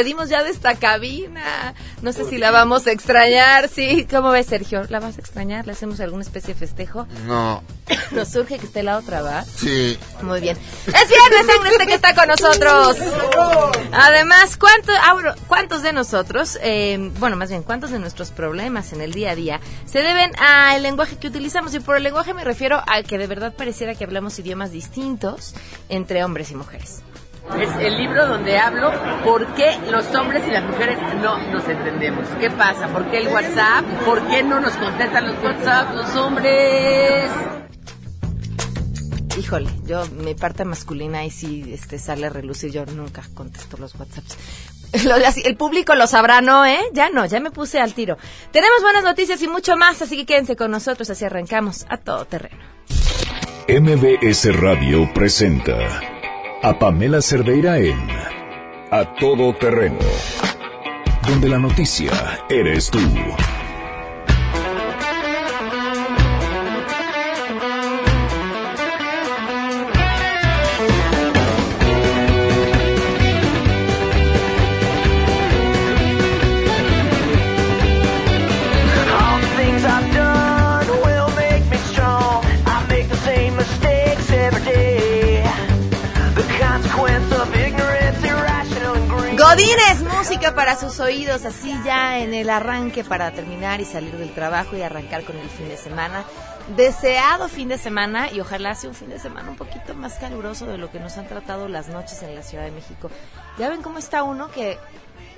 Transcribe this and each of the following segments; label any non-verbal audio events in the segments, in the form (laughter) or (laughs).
despedimos ya de esta cabina. No sé si la vamos a extrañar. Sí, ¿cómo ves, Sergio? ¿La vas a extrañar? ¿Le hacemos alguna especie de festejo? No. Nos surge que esté la otra, ¿va? Sí. Muy bien. Es viernes en este que está con nosotros. Además, ¿cuánto, ah, ¿cuántos de nosotros, eh, bueno, más bien, cuántos de nuestros problemas en el día a día se deben al lenguaje que utilizamos? Y por el lenguaje me refiero a que de verdad pareciera que hablamos idiomas distintos entre hombres y mujeres. Es el libro donde hablo por qué los hombres y las mujeres no nos entendemos. ¿Qué pasa? ¿Por qué el WhatsApp? ¿Por qué no nos contestan los WhatsApp los hombres? Híjole, yo mi parte masculina ahí sí este, sale a relucir. Yo nunca contesto los WhatsApps. (laughs) El público lo sabrá, ¿no? ¿Eh? Ya no, ya me puse al tiro. Tenemos buenas noticias y mucho más, así que quédense con nosotros, así arrancamos a todo terreno. MBS Radio presenta a Pamela Cerdeira en A Todo Terreno, donde la noticia eres tú. Godines, música para sus oídos, así ya en el arranque para terminar y salir del trabajo y arrancar con el fin de semana. Deseado fin de semana y ojalá sea un fin de semana un poquito más caluroso de lo que nos han tratado las noches en la Ciudad de México. Ya ven cómo está uno que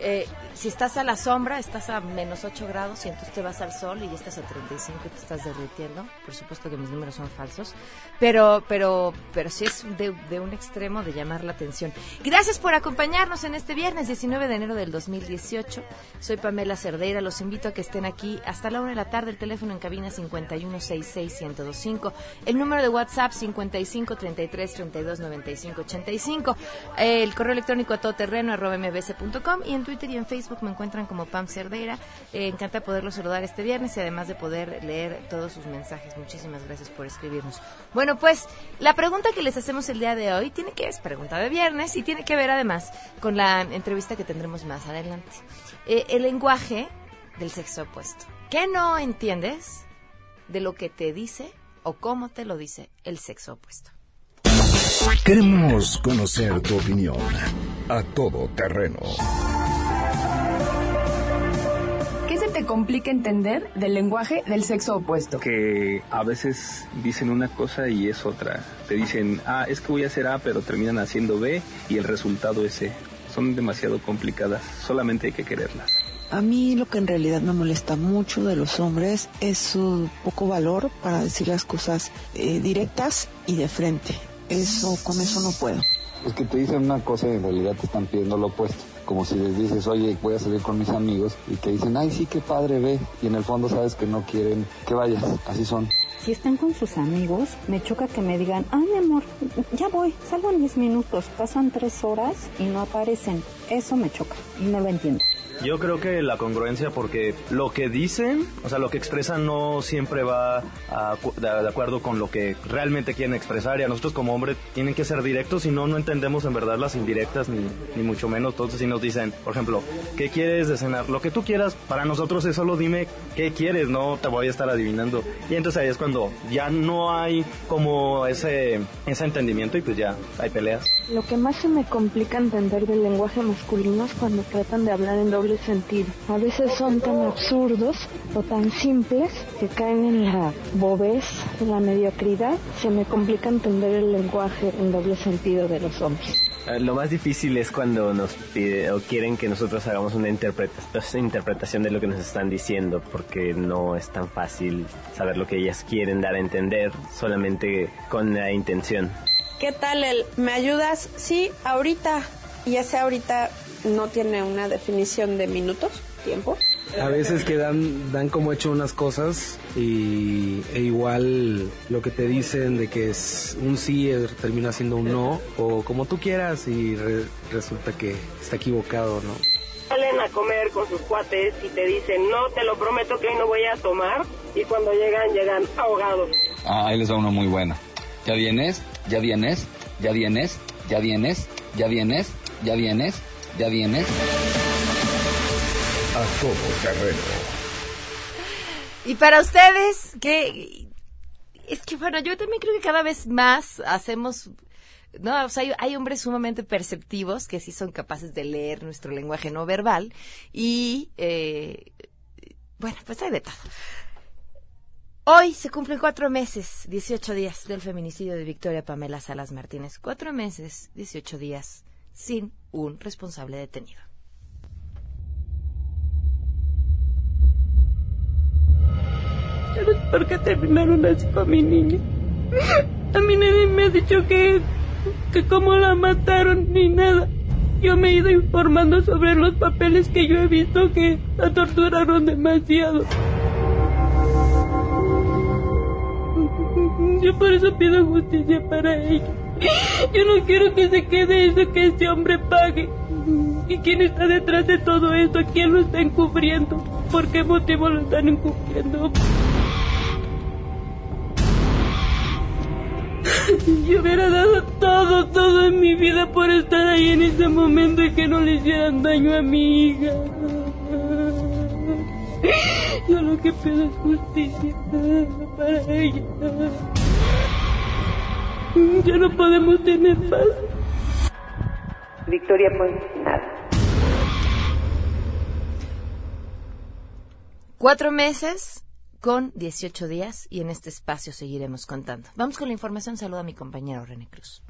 eh, si estás a la sombra, estás a menos 8 grados y entonces te vas al sol y estás a 35 y te estás derritiendo. Por supuesto que mis números son falsos, pero, pero, pero sí es de, un extremo de llamar la atención. Gracias por acompañarnos en este viernes 19 de enero del 2018. Soy Pamela Cerdeira. Los invito a que estén aquí hasta la una de la tarde. El teléfono en cabina 5166125. El número de WhatsApp 5533329585. El correo electrónico a todoterreno mbs.com y en Twitter y en Facebook me encuentran como Pam Cerdeira. Eh, encanta poderlo saludar este viernes y además de poder leer todos sus mensajes. Muchísimas gracias por escribirnos. Bueno, pues la pregunta que les hacemos el día de hoy tiene que es pregunta de viernes y tiene que ver además con la entrevista que tendremos más adelante. Eh, el lenguaje del sexo opuesto. ¿Qué no entiendes de lo que te dice o cómo te lo dice el sexo opuesto? Queremos conocer tu opinión a todo terreno. ¿Qué se te complica entender del lenguaje del sexo opuesto? Que a veces dicen una cosa y es otra. Te dicen, ah, es que voy a hacer A, pero terminan haciendo B y el resultado es C. Son demasiado complicadas, solamente hay que quererlas. A mí lo que en realidad me molesta mucho de los hombres es su poco valor para decir las cosas eh, directas y de frente. Eso, con eso no puedo. Es que te dicen una cosa y en realidad te están pidiendo lo opuesto. Como si les dices, oye, voy a salir con mis amigos y te dicen, ay, sí, qué padre, ve. Y en el fondo sabes que no quieren que vayas. Así son. Si están con sus amigos, me choca que me digan, ay, mi amor, ya voy, salgo en 10 minutos. Pasan tres horas y no aparecen. Eso me choca y no lo entiendo. Yo creo que la congruencia porque lo que dicen, o sea, lo que expresan no siempre va a, de, acuerdo con lo que realmente quieren expresar y a nosotros como hombres tienen que ser directos y no, no entendemos en verdad las indirectas ni, ni mucho menos. Entonces si nos dicen, por ejemplo, ¿qué quieres de cenar? Lo que tú quieras, para nosotros es solo dime qué quieres, no te voy a estar adivinando. Y entonces ahí es cuando ya no hay como ese, ese entendimiento y pues ya hay peleas. Lo que más se me complica entender del lenguaje masculino es cuando tratan de hablar en doble sentido. A veces son tan absurdos o tan simples que caen en la bobez, en la mediocridad. Se me complica entender el lenguaje en doble sentido de los hombres. Lo más difícil es cuando nos pide o quieren que nosotros hagamos una interpretación, interpretación de lo que nos están diciendo, porque no es tan fácil saber lo que ellas quieren dar a entender solamente con la intención. ¿Qué tal el me ayudas? Sí, ahorita. Y ese ahorita no tiene una definición de minutos, tiempo. A veces que dan, dan como hecho unas cosas y e igual lo que te dicen de que es un sí termina siendo un no o como tú quieras y re, resulta que está equivocado, ¿no? Salen a comer con sus cuates y te dicen, no, te lo prometo que hoy no voy a tomar y cuando llegan, llegan ahogados. Ah, ahí les va uno muy bueno. ¿Ya vienes? ¿Ya vienes? ¿Ya vienes? ¿Ya vienes? ¿Ya vienes? ¿Ya vienes? ¿Ya vienes? Y para ustedes, que es que bueno, yo también creo que cada vez más hacemos no, o sea, hay, hay, hombres sumamente perceptivos que sí son capaces de leer nuestro lenguaje no verbal y eh, bueno, pues hay de todo. Hoy se cumplen cuatro meses, 18 días del feminicidio de Victoria Pamela Salas Martínez. Cuatro meses, 18 días sin un responsable detenido. Sé por qué terminaron así con mi niña. A mí nadie me ha dicho que, que cómo la mataron ni nada. Yo me he ido informando sobre los papeles que yo he visto que la torturaron demasiado. Yo por eso pido justicia para ella. Yo no quiero que se quede eso que ese hombre pague. ¿Y quién está detrás de todo esto? ¿Quién lo está encubriendo? ¿Por qué motivo lo están encubriendo? Yo hubiera dado todo, todo en mi vida por estar ahí en ese momento y que no le hicieran daño a mi hija. Yo lo que pido es justicia para ella. Ya no podemos tener paz. Victoria, pues nada. Cuatro meses con 18 días y en este espacio seguiremos contando. Vamos con la información. Saludo a mi compañero René Cruz.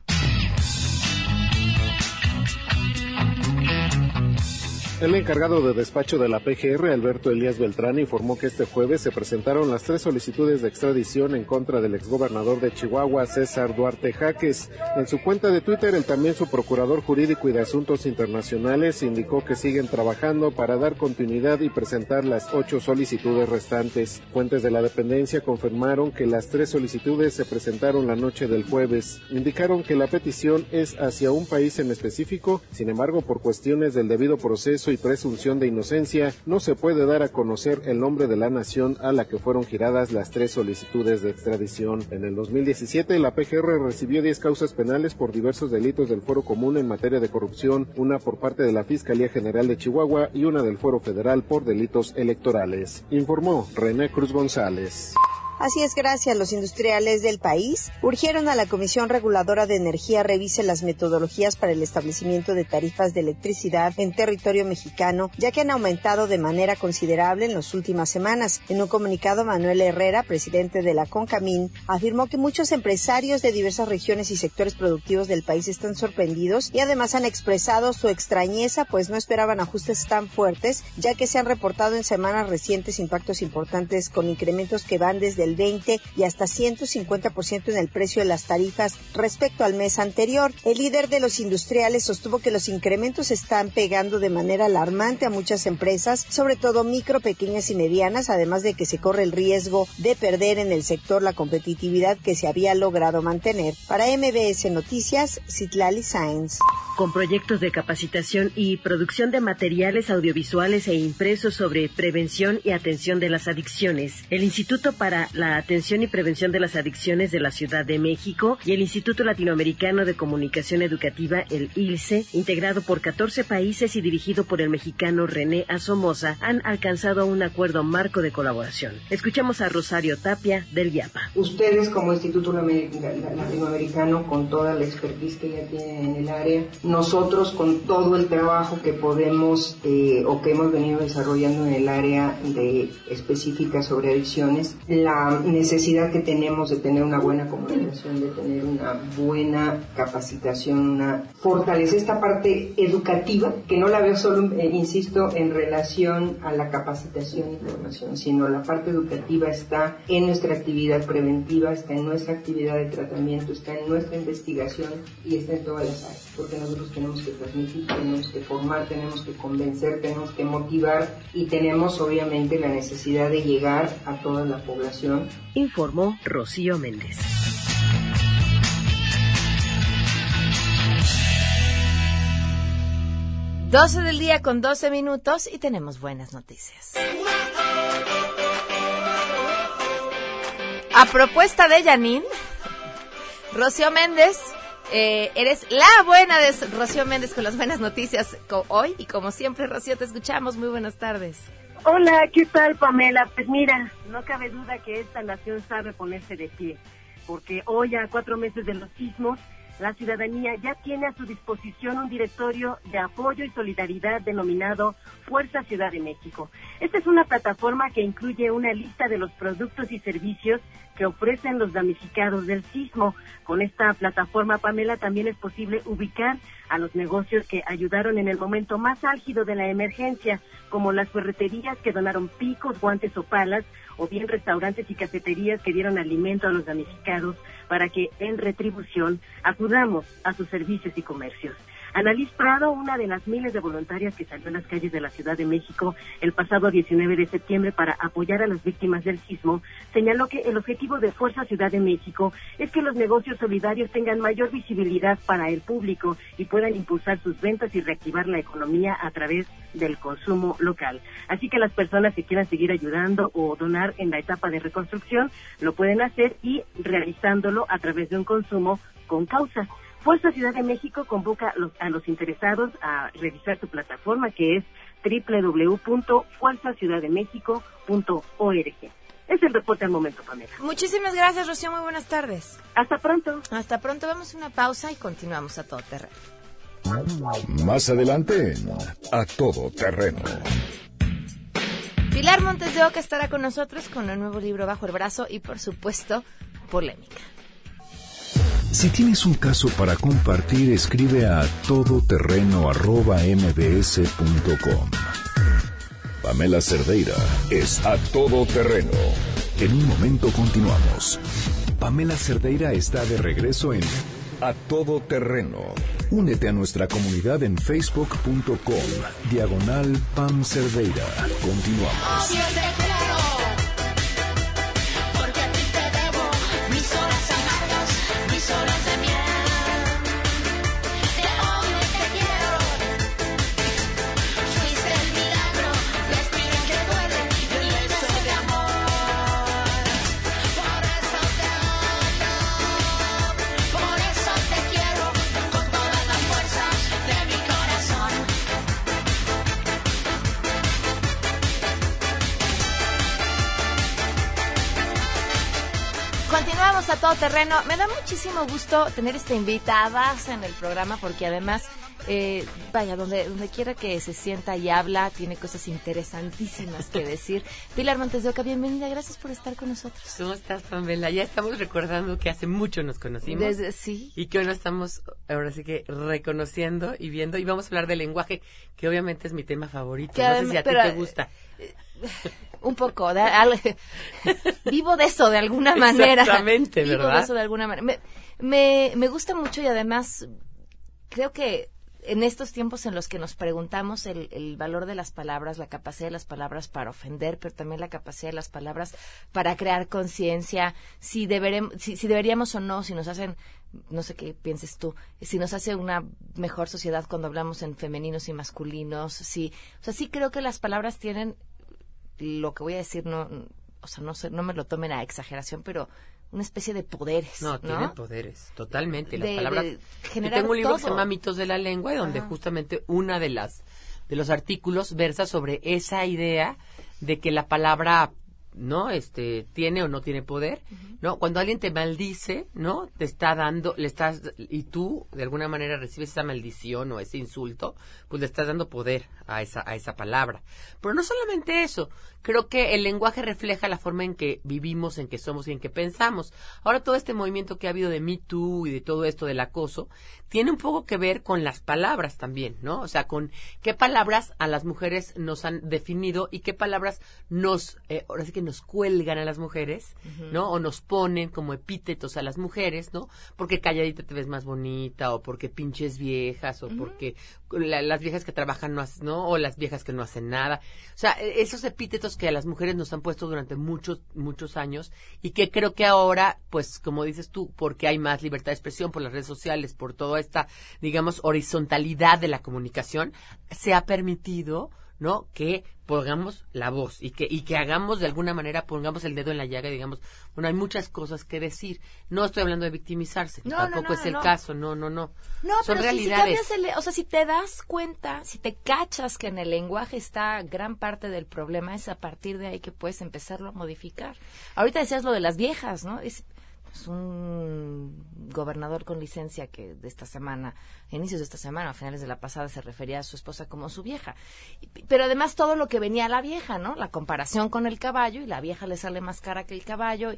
El encargado de despacho de la PGR, Alberto Elías Beltrán, informó que este jueves se presentaron las tres solicitudes de extradición en contra del exgobernador de Chihuahua, César Duarte Jaques. En su cuenta de Twitter, el también su procurador jurídico y de asuntos internacionales indicó que siguen trabajando para dar continuidad y presentar las ocho solicitudes restantes. Fuentes de la dependencia confirmaron que las tres solicitudes se presentaron la noche del jueves. Indicaron que la petición es hacia un país en específico, sin embargo, por cuestiones del debido proceso y presunción de inocencia, no se puede dar a conocer el nombre de la nación a la que fueron giradas las tres solicitudes de extradición. En el 2017, la PGR recibió 10 causas penales por diversos delitos del Foro Común en materia de corrupción, una por parte de la Fiscalía General de Chihuahua y una del Foro Federal por delitos electorales, informó René Cruz González. Así es, gracias. Los industriales del país urgieron a la Comisión Reguladora de Energía revise las metodologías para el establecimiento de tarifas de electricidad en territorio mexicano, ya que han aumentado de manera considerable en las últimas semanas. En un comunicado, Manuel Herrera, presidente de la CONCAMIN, afirmó que muchos empresarios de diversas regiones y sectores productivos del país están sorprendidos y además han expresado su extrañeza, pues no esperaban ajustes tan fuertes, ya que se han reportado en semanas recientes impactos importantes con incrementos que van desde el 20 y hasta 150% en el precio de las tarifas respecto al mes anterior. El líder de los industriales sostuvo que los incrementos están pegando de manera alarmante a muchas empresas, sobre todo micro, pequeñas y medianas, además de que se corre el riesgo de perder en el sector la competitividad que se había logrado mantener. Para MBS Noticias, Citlali Sáenz. Con proyectos de capacitación y producción de materiales audiovisuales e impresos sobre prevención y atención de las adicciones, el Instituto para la Atención y Prevención de las Adicciones de la Ciudad de México y el Instituto Latinoamericano de Comunicación Educativa, el ILCE, integrado por 14 países y dirigido por el mexicano René Asomosa, han alcanzado un acuerdo marco de colaboración. Escuchamos a Rosario Tapia del IAPA. Ustedes como Instituto Latinoamericano, con toda la expertise que ya tienen en el área, nosotros con todo el trabajo que podemos eh, o que hemos venido desarrollando en el área de específica sobre adicciones, la necesidad que tenemos de tener una buena comunicación, de tener una buena capacitación, una fortalecer esta parte educativa, que no la veo solo, eh, insisto, en relación a la capacitación y formación, sino la parte educativa está en nuestra actividad preventiva, está en nuestra actividad de tratamiento, está en nuestra investigación y está en todas las áreas, porque nosotros tenemos que transmitir, tenemos que formar, tenemos que convencer, tenemos que motivar y tenemos obviamente la necesidad de llegar a toda la población informó Rocío Méndez. Doce del día con 12 minutos y tenemos buenas noticias. A propuesta de Janine, Rocío Méndez Eh, eres la buena de Rocío Méndez con las buenas noticias hoy y como siempre, Rocío, te escuchamos. Muy buenas tardes. Hola, ¿qué tal Pamela? Pues mira, no cabe duda que esta nación sabe ponerse de pie, porque hoy a cuatro meses de los sismos, la ciudadanía ya tiene a su disposición un directorio de apoyo y solidaridad denominado Fuerza Ciudad de México. Esta es una plataforma que incluye una lista de los productos y servicios que ofrecen los damnificados del sismo. Con esta plataforma, Pamela, también es posible ubicar a los negocios que ayudaron en el momento más álgido de la emergencia, como las ferreterías que donaron picos, guantes o palas, o bien restaurantes y cafeterías que dieron alimento a los damnificados para que en retribución acudamos a sus servicios y comercios. Annalise Prado, una de las miles de voluntarias que salió a las calles de la Ciudad de México el pasado 19 de septiembre para apoyar a las víctimas del sismo, señaló que el objetivo de Fuerza Ciudad de México es que los negocios solidarios tengan mayor visibilidad para el público y puedan impulsar sus ventas y reactivar la economía a través del consumo local. Así que las personas que quieran seguir ayudando o donar en la etapa de reconstrucción lo pueden hacer y realizándolo a través de un consumo con causa. Fuerza Ciudad de México convoca a los, a los interesados a revisar su plataforma que es www.fuerzaciudaddemexico.org. Es el reporte al momento, Pamela. Muchísimas gracias, Rocío. Muy buenas tardes. Hasta pronto. Hasta pronto. Vamos a una pausa y continuamos a todo terreno. Más adelante, a todo terreno. Pilar Montes de Oca estará con nosotros con un nuevo libro bajo el brazo y, por supuesto, polémica. Si tienes un caso para compartir, escribe a todoterreno.mbs.com. Pamela Cerdeira es a todo terreno. En un momento continuamos. Pamela Cerdeira está de regreso en A Todo Terreno. Únete a nuestra comunidad en facebook.com. Diagonal Pam Cerdeira. Continuamos. Todo terreno. Me da muchísimo gusto tener esta invitada en el programa porque además, eh, vaya, donde, donde quiera que se sienta y habla, tiene cosas interesantísimas que decir. (laughs) Pilar Montes de Oca, bienvenida, gracias por estar con nosotros. ¿Cómo estás, Pamela? Ya estamos recordando que hace mucho nos conocimos. Desde- sí. Y que hoy nos estamos, ahora sí que, reconociendo y viendo. Y vamos a hablar del lenguaje, que obviamente es mi tema favorito. Que no sé si a ti te gusta. Un poco, de- al- (laughs) vivo de eso de alguna manera. Exactamente, Vivo ¿verdad? de eso de alguna manera. Me, me, me gusta mucho y además creo que en estos tiempos en los que nos preguntamos el, el valor de las palabras, la capacidad de las palabras para ofender, pero también la capacidad de las palabras para crear conciencia, si, si, si deberíamos o no, si nos hacen, no sé qué pienses tú, si nos hace una mejor sociedad cuando hablamos en femeninos y masculinos, si, o sea, sí creo que las palabras tienen lo que voy a decir no o sea no no me lo tomen a exageración pero una especie de poderes No, no, tienen poderes, totalmente. Las De- palabras. de Yo tengo un libro que se llama Mitos de la Lengua, donde Ajá. justamente una de las de los artículos versa sobre esa idea de que la palabra no este tiene o no tiene poder no cuando alguien te maldice no te está dando le estás y tú de alguna manera recibes esa maldición o ese insulto pues le estás dando poder a esa a esa palabra. Pero no solamente eso creo que el lenguaje refleja la forma en que vivimos en que somos y en que pensamos. Ahora todo este movimiento que ha habido de Me Too y de todo esto del acoso tiene un poco que ver con las palabras también no o sea con qué palabras a las mujeres nos han definido y qué palabras nos eh, ahora sí que nos cuelgan a las mujeres no o nos ponen como epítetos a las mujeres no porque calladita te ves más bonita o porque pinches viejas o porque la- las viejas que trabajan no hacen, no o las viejas que no hacen nada. O sea e- esos epítetos que a las mujeres nos han puesto durante muchos muchos años y que creo que ahora pues como dices tú porque hay más libertad de expresión por las redes sociales por toda esta digamos horizontalidad de la comunicación se ha permitido ¿no? Que pongamos la voz y que, y que hagamos de alguna manera, pongamos el dedo en la llaga y digamos, bueno, hay muchas cosas que decir. No estoy hablando de victimizarse, No, tampoco no, no, es el caso, no, no, no. No, Son pero si- si, realidades. cambias el- o sea, si te das cuenta, si te cachas que en el lenguaje está gran parte del problema, es a partir de ahí que puedes empezarlo a modificar. Ahorita decías lo de las viejas, ¿no? Es, es un gobernador con licencia que de esta semana, a inicios de esta semana, a finales de la pasada, se refería a su esposa como su vieja. Pero además todo lo que venía a la vieja, ¿no? La comparación con el caballo y la vieja le sale más cara que el caballo.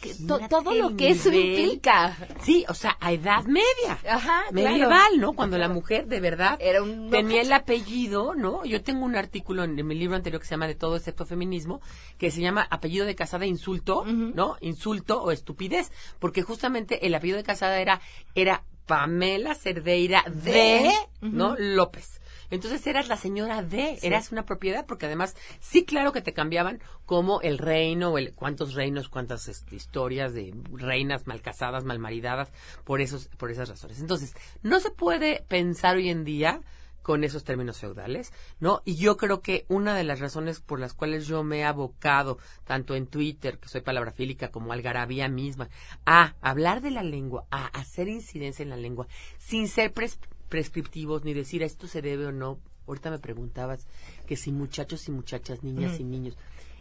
que to- todo lo que eso implica. Sí, o sea, a edad media. Ajá, medieval, ¿no? Cuando la mujer de verdad Era un tenía el apellido, ¿no? Yo tengo un artículo en, en mi libro anterior que se llama De todo excepto feminismo, que se llama apellido de casada insulto, ¿no? Insulto o estupidez, porque justamente el apellido de casada era era Pamela Cerdeira de, De, ¿no? López. Entonces eras la señora de, eras una propiedad, porque además, sí, claro que te cambiaban como el reino, el, cuántos reinos, cuántas este, historias de reinas mal casadas, mal maridadas, por, esos, por esas razones. Entonces, no se puede pensar hoy en día con esos términos feudales, ¿no? Y yo creo que una de las razones por las cuales yo me he abocado, tanto en Twitter, que soy palabrafílica, como algarabía misma, a hablar de la lengua, a hacer incidencia en la lengua, sin ser pres- prescriptivos ni decir a esto se debe o no. Ahorita me preguntabas que si muchachos y muchachas, niñas Mm. y niños.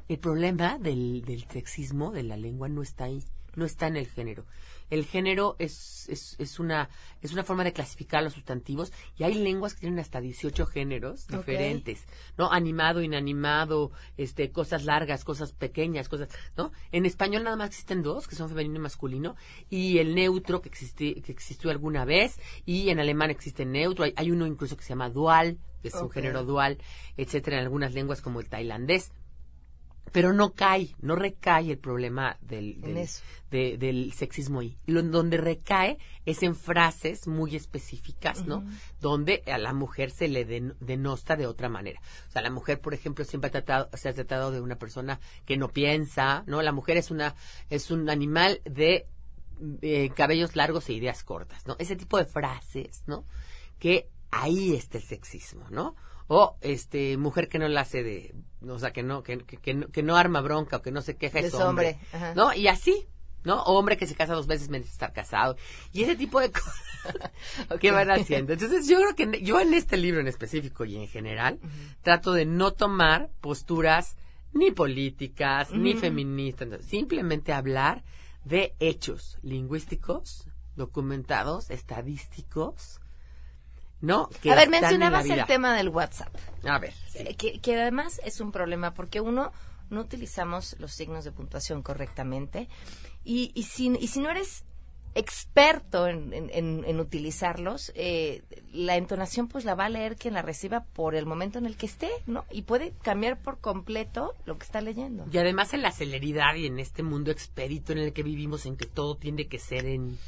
El problema del, del sexismo de la lengua no está ahí, no está en el género. El género es, es, es, una, es una forma de clasificar los sustantivos y hay lenguas que tienen hasta 18 géneros diferentes, ¿no? Animado, inanimado, este, cosas largas, cosas pequeñas, cosas, ¿no? En español nada más existen dos, que son femenino y masculino, y el neutro que, existi- que existió alguna vez, y en alemán existe neutro, hay, hay uno incluso que se llama dual, que es un género dual, etcétera, en algunas lenguas como el tailandés pero no cae, no recae el problema del, del, de- del sexismo ahí. Lo, donde recae es en frases muy específicas, ¿no? Donde a la mujer se le den- denosta de otra manera. O sea, la mujer, por ejemplo, siempre ha tratado, se ha tratado de una persona que no piensa, ¿no? La mujer es una, es un animal de eh, cabellos largos e ideas cortas, ¿no? Ese tipo de frases, ¿no? Que ahí está el sexismo, ¿no? O este mujer que no la hace de, o sea, que no que, que, que no, que no arma bronca o que no se queja es hombre, hombre, ajá. ¿no? Y así, ¿no? O hombre que se casa dos veces merece estar casado y ese tipo de (laughs) cosas que van haciendo. Entonces yo creo que yo en este libro en específico y en general trato de no tomar posturas ni políticas ni feministas, simplemente hablar de hechos lingüísticos documentados, estadísticos, ¿no? Que a ver, mencionabas el tema del WhatsApp. A ver, Eh, que, que además es un problema porque uno no utilizamos los signos de puntuación correctamente y, y, si, y si no eres experto en, en- en- en utilizarlos, eh, la entonación pues la va a leer quien la reciba por el momento en el que esté, ¿no? Y puede cambiar por completo lo que está leyendo. Y además en la celeridad y en este mundo expedito en el que vivimos, en que todo tiene que ser en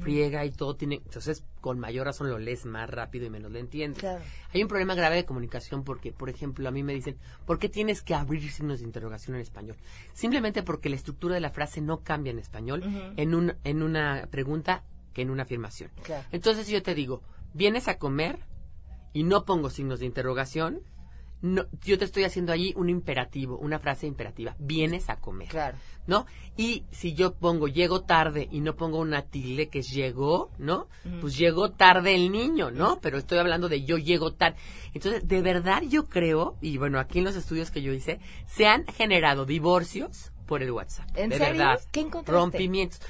friega y todo tiene... Entonces, con mayor razón lo lees más rápido y menos lo entiendes. Claro. Hay un problema grave de comunicación porque, por ejemplo, a mí me dicen, ¿por qué tienes que abrir signos de interrogación en español? Simplemente porque la estructura de la frase no cambia en español en, un, en una pregunta que en una afirmación. Claro. Entonces yo te digo, ¿vienes a comer? Y no pongo signos de interrogación. No, yo te estoy haciendo allí un imperativo, una frase imperativa. Vienes a comer. Claro. ¿No? Y si yo pongo llego tarde y no pongo una tilde que es llegó, ¿no? Pues llegó tarde el niño, ¿no? Pero estoy hablando de yo llego tarde. Entonces, de verdad yo creo, y bueno, aquí en los estudios que yo hice, se han generado divorcios por el WhatsApp. ¿En de serio? verdad. ¿Qué encontraste? Rompimientos.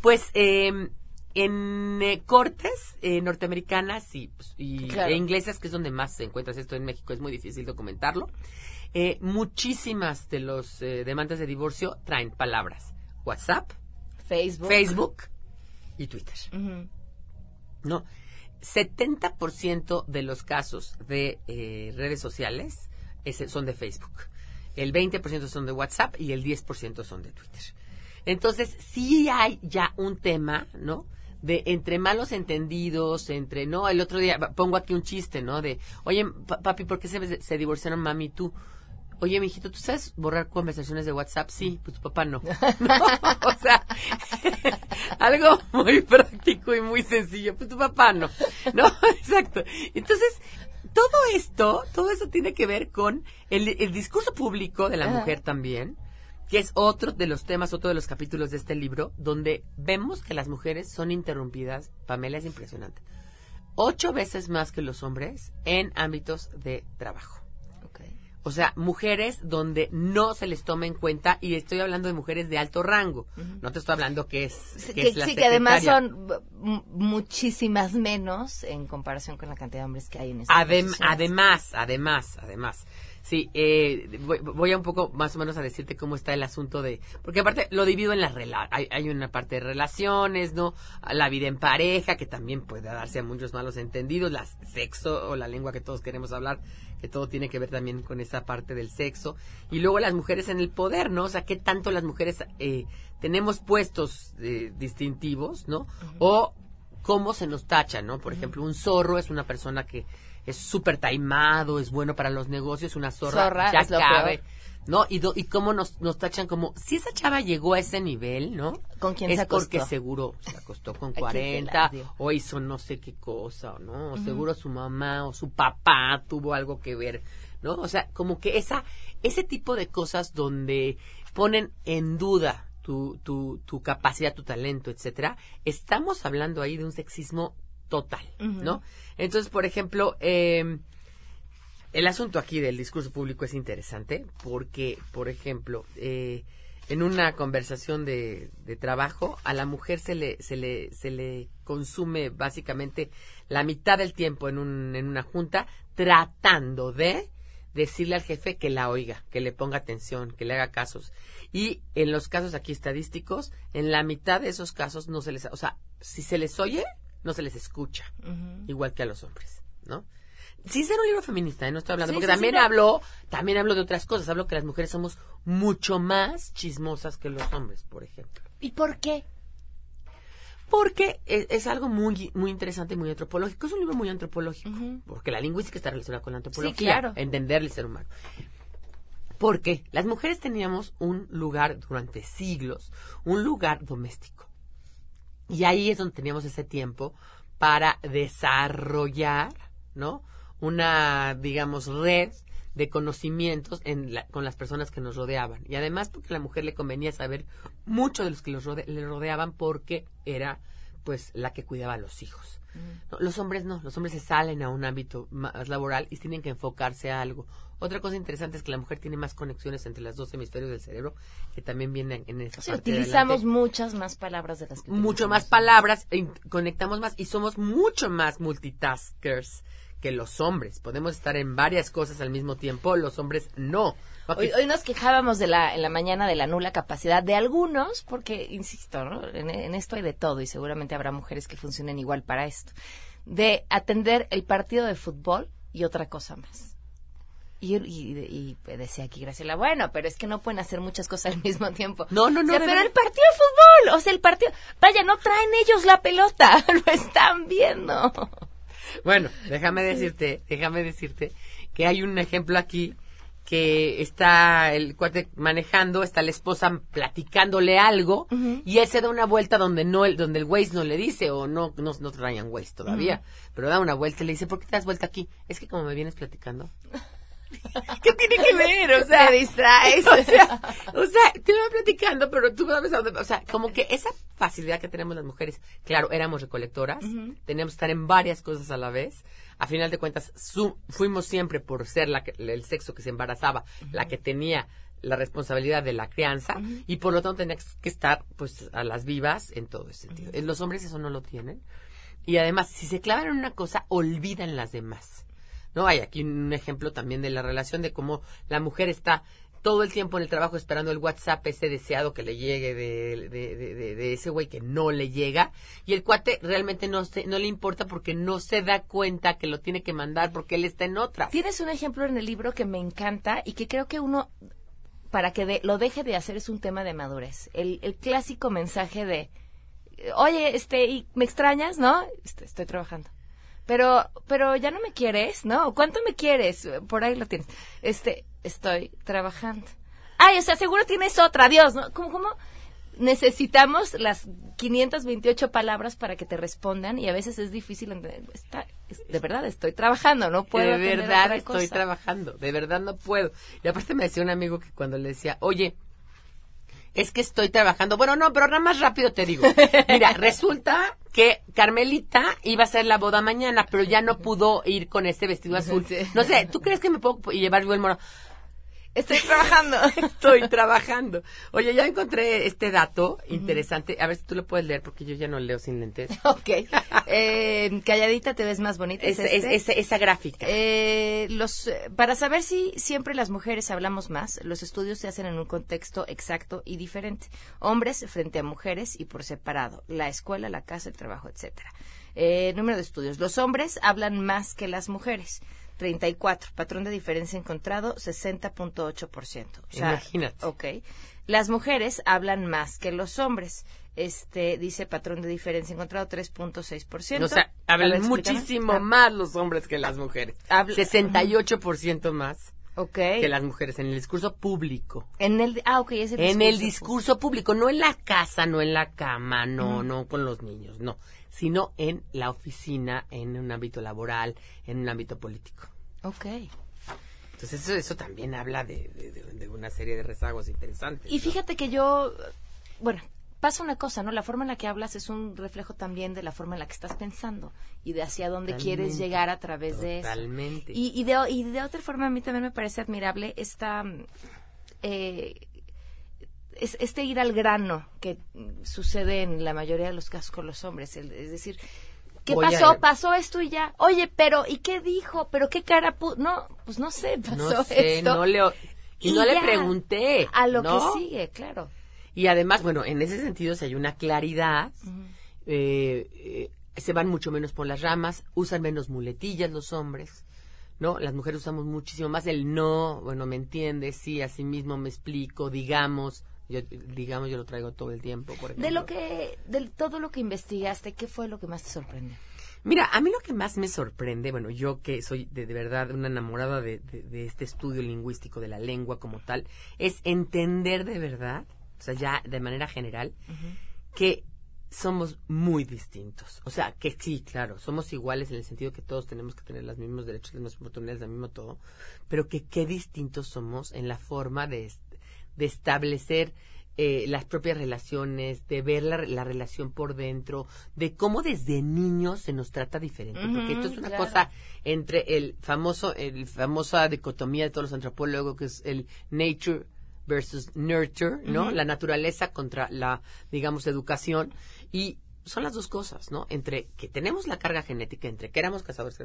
Pues, eh, en eh, cortes eh, norteamericanas y, pues, y Claro. e inglesas, que es donde más se encuentra esto en México, es muy difícil documentarlo. Eh, muchísimas de los demandas de divorcio traen palabras WhatsApp, Facebook. Facebook y Twitter. Ujú. No, 70% de los casos de redes sociales son de Facebook. El 20% son de WhatsApp y el 10% son de Twitter. Entonces, sí hay ya un tema, ¿no? De entre malos entendidos, entre, no, el otro día pongo aquí un chiste, ¿no? De, oye, pa- papi, ¿por qué se, se divorciaron mami y tú? Oye, mijito, ¿tú sabes borrar conversaciones de WhatsApp? Sí, pues tu papá no. (laughs) No, o sea, (laughs) algo muy práctico y muy sencillo. Pues tu papá no. No, (laughs) exacto. Entonces, todo esto, todo esto tiene que ver con el, el discurso público de la Ajá. mujer también, que es otro de los temas, otro de los capítulos de este libro, donde vemos que las mujeres son interrumpidas, Pamela es impresionante, ocho veces más que los hombres en ámbitos de trabajo. O sea, mujeres donde no se les toma en cuenta, y estoy hablando de mujeres de alto rango. No te estoy hablando que es, Sí, que que, es la sí, que además son m- muchísimas menos en comparación con la cantidad de hombres que hay en esta Adem- además, además, además. Sí, eh, voy, voy a un poco más o menos a decirte cómo está el asunto de... Porque aparte lo divido en las. Hay, hay una parte de relaciones, ¿no? La vida en pareja, que también puede darse a muchos malos entendidos. La sexo o la lengua que todos queremos hablar, que todo tiene que ver también con esa parte del sexo. Y luego las mujeres en el poder, ¿no? O sea, qué tanto las mujeres eh, tenemos puestos eh, distintivos, ¿no? O cómo se nos tacha, ¿no? Por ejemplo, un zorro es una persona que es súper taimado, es bueno para los negocios, una zorra, Zorra ya es lo cabe, peor. ¿no? Y, do- y cómo nos, nos tachan como, si esa chava llegó a ese nivel, ¿no? ¿Con quién es se acostó? porque seguro se acostó con ¿A quién se 40 las dio? o hizo no sé qué cosa, ¿no? O Ujú. seguro su mamá o su papá tuvo algo que ver, ¿no? O sea, como que esa, ese tipo de cosas donde ponen en duda tu, tu, tu capacidad, tu talento, etcétera, estamos hablando ahí de un sexismo total. ¿no? Entonces, por ejemplo, eh, el asunto aquí del discurso público es interesante porque, por ejemplo, eh, en una conversación de, de trabajo, a la mujer se le, se le, se le consume básicamente la mitad del tiempo en, un, en una junta tratando de decirle al jefe que la oiga, que le ponga atención, que le haga casos. Y en los casos aquí estadísticos, en la mitad de esos casos no se les, o sea, si se les oye, no se les escucha, igual que a los hombres, ¿no? Sí, ser un libro feminista, ¿eh? no estoy hablando, Sí, porque sí, también sí, no. hablo, también hablo de otras cosas, hablo que las mujeres somos mucho más chismosas que los hombres, por ejemplo. ¿Y por qué? Porque es, es algo muy, muy interesante y muy antropológico. Es un libro muy antropológico. Porque la lingüística está relacionada con la antropología. claro. Entender el ser humano. Porque las mujeres teníamos un lugar durante siglos, un lugar doméstico. Y ahí es donde teníamos ese tiempo para desarrollar, ¿no? Una, digamos, red de conocimientos en la- con las personas que nos rodeaban. Y además porque a la mujer le convenía saber mucho de los que los rode- le rodeaban porque era, pues, la que cuidaba a los hijos. No, los hombres no, los hombres se salen a un ámbito más laboral y tienen que enfocarse a algo. Otra cosa interesante es que la mujer tiene más conexiones entre las dos hemisferios del cerebro que también vienen en esa Sí, parte de utilizamos muchas más palabras de las que mucho más palabras, e conectamos más y somos mucho más multitaskers que los hombres. Podemos estar en varias cosas al mismo tiempo, los hombres no. Hoy, hoy nos quejábamos de la, en la mañana de la nula capacidad de algunos, porque, insisto, ¿no? en, en esto hay de todo y seguramente habrá mujeres que funcionen igual para esto, de atender el partido de fútbol y otra cosa más. Y, y- y decía aquí Graciela, bueno, pero es que no pueden hacer muchas cosas al mismo tiempo. No, no, no, O sea, pero verdad. el partido de fútbol, o sea, el partido, vaya, no traen ellos la pelota, (laughs) lo están viendo. Bueno, déjame decirte, déjame decirte que hay un ejemplo aquí que está el cuate manejando, está la esposa platicándole algo y él se da una vuelta donde no el, donde el Waze no le dice o no no, no traían Waze todavía, pero da una vuelta y le dice, "¿Por qué te das vuelta aquí?" Es que como me vienes platicando. (laughs) ¿Qué tiene que ver? O sea, Te distraes. (laughs) O sea, o sea, te iba platicando, pero tú sabes a dónde, o sea, como que esa facilidad que tenemos las mujeres, claro, éramos recolectoras, teníamos que estar en varias cosas a la vez. A final de cuentas, su- fuimos siempre por ser la que- el sexo que se embarazaba, la que tenía la responsabilidad de la crianza y por lo tanto tenía que estar pues a las vivas en todo ese sentido. Los hombres eso no lo tienen. Y además, si se clavan en una cosa, olvidan las demás. ¿No? Hay aquí un ejemplo también de la relación de cómo la mujer está todo el tiempo en el trabajo esperando el WhatsApp ese deseado que le llegue de, de, de- ese güey que no le llega y el cuate realmente no se, no le importa porque no se da cuenta que lo tiene que mandar porque él está en otra. Tienes un ejemplo en el libro que me encanta y que creo que uno, para que de- lo deje de hacer, es un tema de madurez. El, el clásico mensaje de, oye, este, ¿y ¿me extrañas? ¿No? Este, estoy trabajando. Pero, pero ya no me quieres, ¿no? ¿Cuánto me quieres? Por ahí lo tienes. Este, estoy trabajando. Ay, o sea, seguro tienes otra, Dios, ¿no? ¿Cómo, cómo? Necesitamos las 528 palabras para que te respondan y a veces es difícil entender. Está, es- de verdad estoy trabajando, no puedo de verdad estoy trabajando, de verdad no puedo. Y aparte me decía un amigo que cuando le decía, oye, es que estoy trabajando. Bueno, no, pero nada más rápido te digo. (laughs) Mira, resulta que Carmelita iba a hacer la boda mañana, pero ya no pudo ir con este vestido (laughs) azul. No sé, ¿tú crees que me puedo llevar yo el moro? Estoy trabajando. (laughs) Estoy trabajando. Oye, ya encontré este dato interesante. A ver si tú lo puedes leer porque yo ya no leo sin lentes. (laughs) Ok. Eh, calladita te ves más bonita. ¿es Es- es- este? esa- esa gráfica. Eh, los, para saber si siempre las mujeres hablamos más, los estudios se hacen en un contexto exacto y diferente. Hombres frente a mujeres y por separado. La escuela, la casa, el trabajo, etcétera. Eh, número de estudios. Los hombres hablan más que las mujeres. 34. Patrón de diferencia encontrado, 60.8%. O sea, Imagínate. Ok. Las mujeres hablan más que los hombres. Este, dice patrón de diferencia encontrado, 3.6%. O sea, hablan muchísimo Ah, más los hombres que las mujeres. Habla- 68% más Que las mujeres en el discurso público. En el, ah, ok, es el En el discurso. discurso público, no en la casa, no en la cama, no, no con los niños, no, sino en la oficina, en un ámbito laboral, en un ámbito político. Ok. Entonces eso, eso también habla de, de- de- de una serie de rezagos interesantes. Y fíjate que yo, bueno, pasa una cosa, ¿no? La forma en la que hablas es un reflejo también de la forma en la que estás pensando y de hacia dónde quieres llegar a través de eso. Totalmente. Y, y, de, y de otra forma a mí también me parece admirable esta... mm, eh, es- este ir al grano que sucede en la mayoría de los casos con los hombres. el- es decir, ¿qué Voy a- pasó? Pasó esto y ya. Oye, pero ¿y qué dijo? ¿Pero qué cara puso? No, pues no sé, (laughs) pasó no sé, esto. no le, y, no le pregunté. A lo ¿no? que sigue, claro. Y además, bueno, en ese sentido, si hay una claridad, eh, eh, se van mucho menos por las ramas, usan menos muletillas los hombres, ¿no? Las mujeres usamos muchísimo más el no, bueno, me entiendes, sí, así mismo me explico, digamos, yo, digamos, yo lo traigo todo el tiempo, por ejemplo. De lo que, de todo lo que investigaste, ¿qué fue lo que más te sorprendió? Mira, a mí lo que más me sorprende, bueno, yo que soy de, de verdad una enamorada de, de- de este estudio lingüístico de la lengua como tal, es entender de verdad, o sea, ya de manera general, que somos muy distintos. O sea, que sí, claro, somos iguales en el sentido que todos tenemos que tener los mismos derechos, las mismas oportunidades, lo mismo todo, pero que qué distintos somos en la forma de, est- de establecer eh, las propias relaciones, de ver la, la relación por dentro, de cómo desde niños se nos trata diferente, porque esto es una claro. cosa entre el famoso, el famosa dicotomía de todos los antropólogos que es el nature versus nurture, ¿no? La naturaleza contra la, digamos, educación. Y son las dos cosas, ¿no? Entre que tenemos la carga genética, entre que éramos cazadores,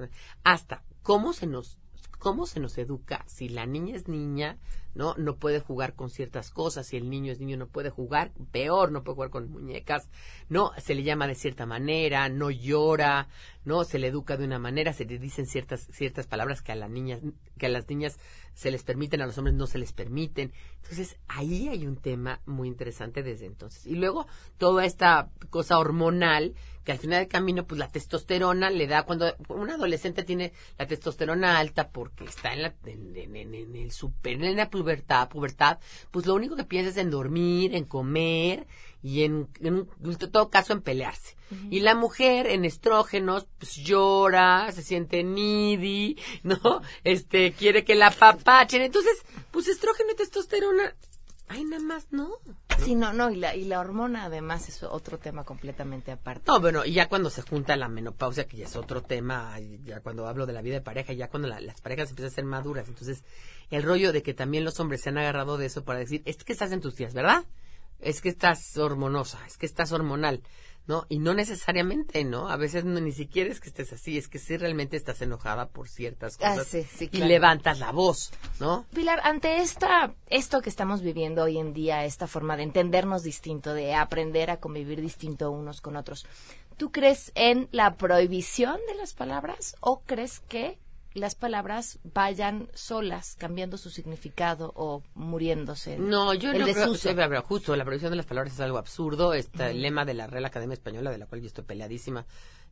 hasta cómo se nos cómo se nos educa. Si la niña es niña, ¿no? No puede jugar con ciertas cosas. Si el niño es niño, no puede jugar. Peor, no puede jugar con muñecas. No, se le llama de cierta manera, no llora, ¿no? Se le educa de una manera, se le dicen ciertas, ciertas palabras que a, la niña, que a las niñas se les permiten, a los hombres no se les permiten. Entonces, ahí hay un tema muy interesante desde entonces. Y luego, toda esta cosa hormonal, que al final del camino, pues la testosterona le da, cuando un adolescente tiene la testosterona alta porque está en, la, en, el super, pubertad, pubertad, pues lo único que piensa es en dormir, en comer y en, en todo caso en pelearse. Y la mujer en estrógenos, pues llora, se siente needy, (laughs) ¿no? Este, quiere que la papachen. Entonces, pues estrógeno y testosterona, ay, nada más, ¿no? Sí, no, no, y la, y la hormona además es otro tema completamente aparte. No, bueno, y ya cuando se junta la menopausia, que ya es otro tema, ya cuando hablo de la vida de pareja, ya cuando la- las parejas empiezan a ser maduras, entonces el rollo de que también los hombres se han agarrado de eso para decir, es que estás en tus días, ¿verdad? Es que estás hormonosa, es que estás hormonal, ¿no? Y no necesariamente, ¿no? A veces no, ni siquiera es que estés así, es que sí realmente estás enojada por ciertas Ah, cosas sí, y levantas la voz, ¿no? Pilar, ante esta, esto que estamos viviendo hoy en día, esta forma de entendernos distinto, de aprender a convivir distinto unos con otros, ¿tú crees en la prohibición de las palabras o crees que las palabras vayan solas, cambiando su significado o muriéndose? No, yo el no creo, desuso. sí, pero justo la prohibición de las palabras es algo absurdo. Está el lema de la Real Academia Española, de la cual yo estoy peleadísima,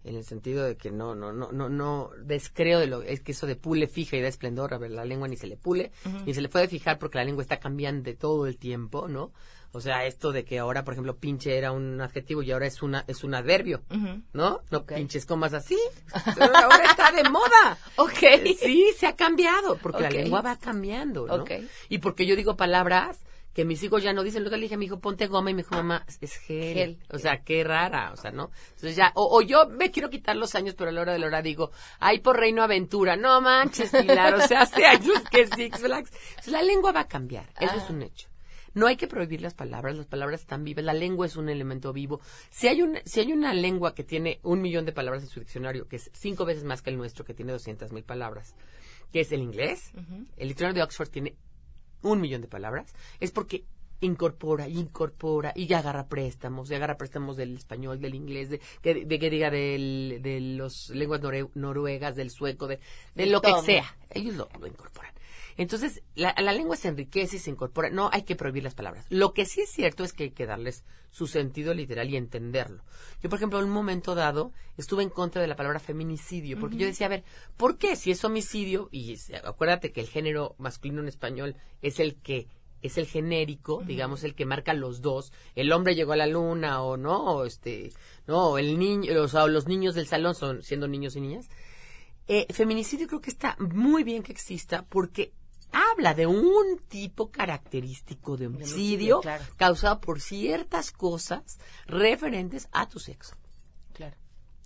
en el sentido de que no, no, no, no, no descreo de lo, es que eso de pule fija y da esplendor, a ver, la lengua ni se le pule, ni se le puede fijar porque la lengua está cambiante todo el tiempo, ¿no? O sea, esto de que ahora, por ejemplo, pinche era un adjetivo y ahora es una, es un adverbio, Ujú. ¿no? No pinches comas así. (laughs) ahora está de moda. Ok. Sí, se ha cambiado, porque la lengua va cambiando, ¿no? Ok. Y porque yo digo palabras que mis hijos ya no dicen. Luego le dije a mi hijo, ponte goma, y me dijo, mamá, es gel. Gel. O sea, qué rara, o sea, ¿no? Entonces ya, o, o yo me quiero quitar los años, pero a la hora de la hora digo, ay, por Reino Aventura. No manches, Pilar, o sea, (laughs) hace años que Six Flags. La lengua va a cambiar, eso es un hecho. No hay que prohibir las palabras, las palabras están vivas, la lengua es un elemento vivo. Si hay, un, si hay una lengua que tiene un millón de palabras en su diccionario, que es cinco veces más que el nuestro, que tiene 200 mil palabras, que es el inglés, el diccionario de Oxford tiene un millón de palabras, es porque incorpora, incorpora y agarra préstamos, y agarra préstamos del español, del inglés, de que, de, que diga del, de los lenguas noruegas, del sueco, de, de De lo que sea. Ellos lo, lo incorporan. Entonces, la, la lengua se enriquece y se incorpora. No hay que prohibir las palabras. Lo que sí es cierto es que hay que darles su sentido literal y entenderlo. Yo, por ejemplo, en un momento dado estuve en contra de la palabra feminicidio, porque yo decía, a ver, ¿por qué si es homicidio? Y acuérdate que el género masculino en español es el que es el genérico, digamos, el que marca los dos. El hombre llegó a la luna o no, o este, no, el niño, o sea, los niños del salón son siendo niños y niñas. Eh, feminicidio creo que está muy bien que exista porque habla de un tipo característico de homicidio, claro. causado por ciertas cosas referentes a tu sexo. Claro.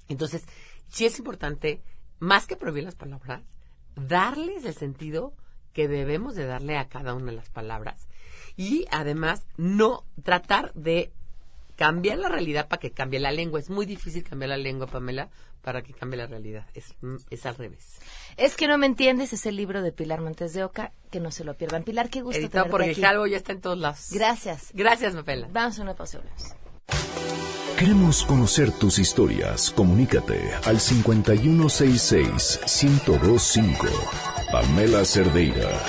Entonces, sí es importante, más que prohibir las palabras, darles el sentido que debemos de darle a cada una de las palabras y además no tratar de cambiar la realidad para que cambie la lengua. Es muy difícil cambiar la lengua, Pamela, para que cambie la realidad. Es, es al revés. Es que no me entiendes, es el libro de Pilar Montes de Oca, que no se lo pierdan. Pilar, qué gusto Editado por. Grijalvo, ya está en todos lados. Gracias. Gracias, Pamela. Vamos a una pausa. Queremos conocer tus historias. Comunícate al 5166-1025. Pamela Cerdeira.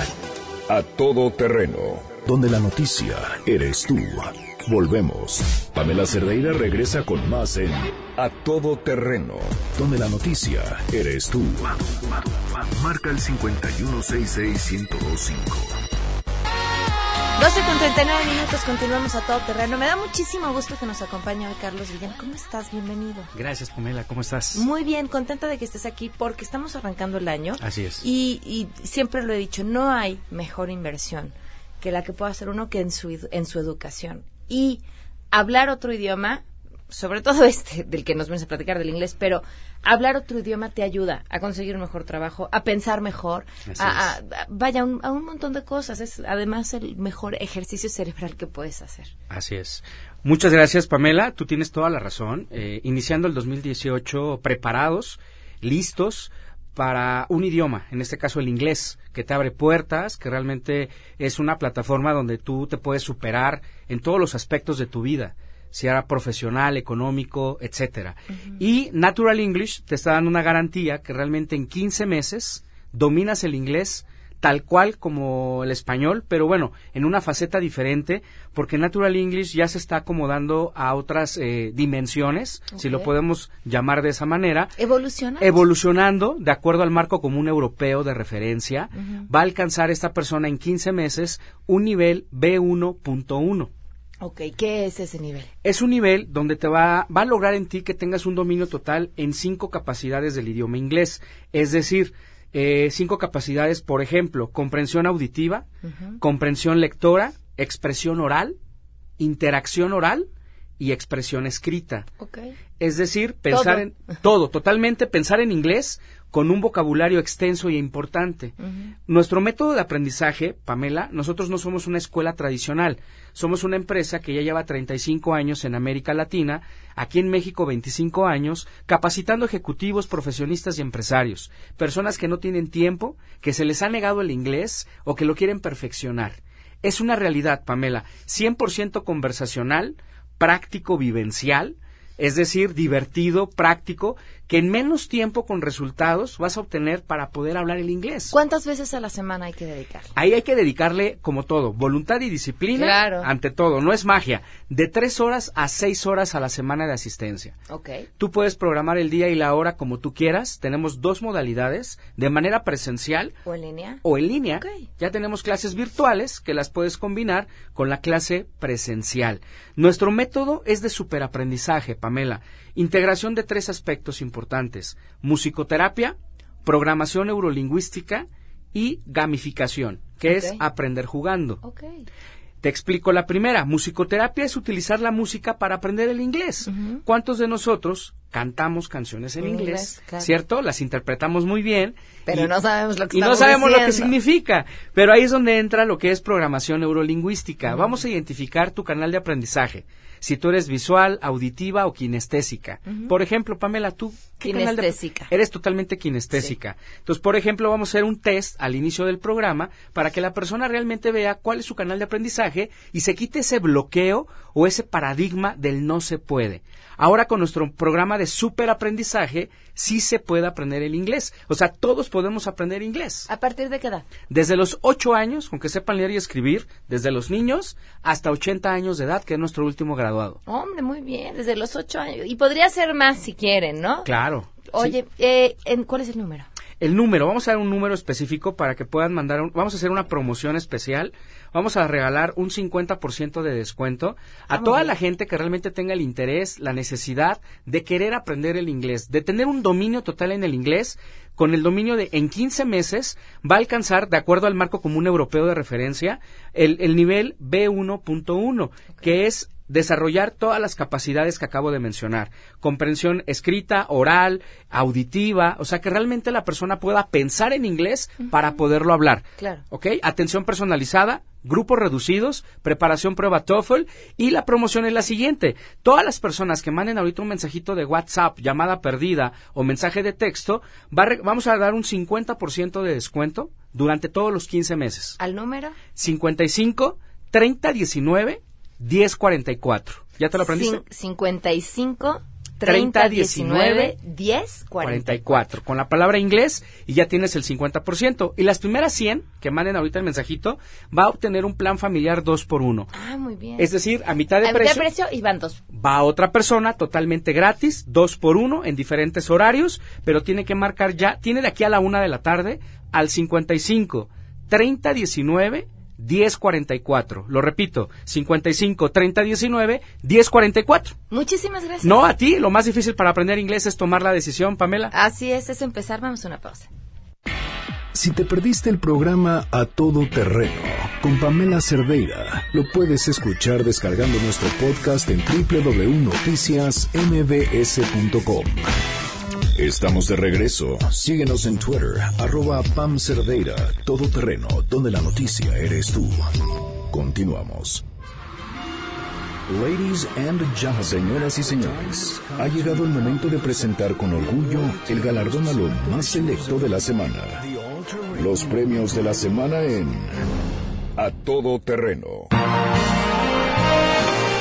A todo terreno. Donde la noticia eres tú. Volvemos. Pamela Cerdeira regresa con más en A todo terreno. Donde la noticia eres tú. Marca el 5166-1025. 12 con 39 minutos, continuamos a todo terreno. Me da muchísimo gusto que nos acompañe hoy Carlos Villán. ¿Cómo estás? Bienvenido. Gracias, Pamela. ¿Cómo estás? Muy bien, contenta de que estés aquí porque estamos arrancando el año. Así es. Y, y siempre lo he dicho, no hay mejor inversión que la que pueda hacer uno que en su, en su educación. Y hablar otro idioma, sobre todo (laughs) este del que nos vamos a platicar del inglés, pero hablar otro idioma te ayuda a conseguir un mejor trabajo, a pensar mejor, a, vaya, a un, a un montón de cosas. Es además el mejor ejercicio cerebral que puedes hacer. Así es. Muchas gracias, Pamela. Tú tienes toda la razón. Eh, iniciando el 2018 preparados, listos para un idioma, en este caso el inglés, que te abre puertas, que realmente es una plataforma donde tú te puedes superar en todos los aspectos de tu vida, sea profesional, económico, etcétera. Y Natural English te está dando una garantía que realmente en 15 meses dominas el inglés tal cual como el español, pero bueno, en una faceta diferente, porque Natural English ya se está acomodando a otras eh, dimensiones, si lo podemos llamar de esa manera, Evoluciona. evolucionando de acuerdo al marco común europeo de referencia, va a alcanzar esta persona en 15 meses un nivel B1.1. ok, ¿qué es ese nivel? Es un nivel donde te va, va a lograr en ti que tengas un dominio total en cinco capacidades del idioma inglés. Es decir, eh, cinco capacidades, por ejemplo, comprensión auditiva, comprensión lectora, expresión oral, interacción oral y expresión escrita. Ok. Es decir, pensar Todo. en todo, totalmente pensar en inglés con un vocabulario extenso y importante. Ujú. Nuestro método de aprendizaje, Pamela, nosotros no somos una escuela tradicional, somos una empresa que ya lleva 35 años en América Latina, aquí en México 25 años, capacitando ejecutivos, profesionistas y empresarios, personas que no tienen tiempo, que se les ha negado el inglés o que lo quieren perfeccionar. Es una realidad, Pamela, 100% conversacional, práctico, vivencial, es decir, divertido, práctico, que en menos tiempo con resultados vas a obtener para poder hablar el inglés. ¿Cuántas veces a la semana hay que dedicar? Ahí hay que dedicarle, como todo, voluntad y disciplina Claro. ante todo. No es magia. De tres horas a seis horas a la semana de asistencia. Ok. Tú puedes programar el día y la hora como tú quieras. Tenemos dos modalidades, de manera presencial ¿O en línea? o en línea. Ya tenemos clases virtuales que las puedes combinar con la clase presencial. Nuestro método es de superaprendizaje, Pamela. Integración de tres aspectos importantes. Musicoterapia, programación neurolingüística y gamificación, que es aprender jugando. Te explico la primera. Musicoterapia es utilizar la música para aprender el inglés. ¿Cuántos de nosotros cantamos canciones en En inglés? inglés, claro. ¿Cierto? Las interpretamos muy bien. Pero y- no sabemos lo que y no sabemos lo que significa. Pero ahí es donde entra lo que es programación neurolingüística. Vamos a identificar tu canal de aprendizaje. Si tú eres visual, auditiva o kinestésica. Por ejemplo, Pamela, tú ¿qué canal de- Kinestésica. eres totalmente kinestésica. Entonces, por ejemplo, vamos a hacer un test al inicio del programa para que la persona realmente vea cuál es su canal de aprendizaje y se quite ese bloqueo o ese paradigma del no se puede. Ahora con nuestro programa de superaprendizaje sí se puede aprender el inglés. O sea, todos podemos aprender inglés. ¿A partir de qué edad? Desde los 8 años, con que sepan leer y escribir, desde los niños hasta 80 años de edad, que es nuestro último graduado. Hombre, muy bien, desde los ocho años. Y podría ser más si quieren, ¿no? Claro. Oye, eh, en- ¿cuál es el número? El número, vamos a dar un número específico para que puedan mandar, un- vamos a hacer una promoción especial, vamos a regalar un 50% de descuento a Ah, toda bien. la gente que realmente tenga el interés, la necesidad de querer aprender el inglés, de tener un dominio total en el inglés. Con el dominio de en 15 meses va a alcanzar, de acuerdo al marco común europeo de referencia, el, el nivel B1.1, que es desarrollar todas las capacidades que acabo de mencionar. Comprensión escrita, oral, auditiva, o sea, que realmente la persona pueda pensar en inglés para poderlo hablar. Claro. ¿Ok? Atención personalizada, grupos reducidos, preparación prueba TOEFL y la promoción es la siguiente. Todas las personas que manden ahorita un mensajito de WhatsApp, llamada perdida o mensaje de texto, va a re- vamos a dar un 50% de descuento durante todos los 15 meses. ¿Al número? 55 30 19 10 44. ¿Ya te lo aprendiste? Cin- 55 30, 30 19 10 40. 44. Con la palabra inglés y ya tienes el 50%. Y las primeras 100 que manden ahorita el mensajito va a obtener un plan familiar 2 por 1 Ah, muy bien. Es decir, a mitad de A mitad precio precio y van dos. va otra persona totalmente gratis, 2 por 1 en diferentes horarios, pero tiene que marcar ya, tiene de aquí a la una de la tarde al 55 30 19 10 44. Lo repito, 55 30 19 10 44. Muchísimas gracias. No a ti, lo más difícil para aprender inglés es tomar la decisión, Pamela. Así es, es empezar. Vamos a una pausa. Si te perdiste el programa A Todo Terreno con Pamela Cerdeira, lo puedes escuchar descargando nuestro podcast en www.noticiasmbs.com. Estamos de regreso. Síguenos en Twitter, arroba Pam Cerdeira, Todo Terreno, donde la noticia eres tú. Continuamos. Ladies and gentlemen, señoras y señores, ha llegado el momento de presentar con orgullo el galardón a lo más selecto de la semana. Los premios de la semana en A Todo Terreno.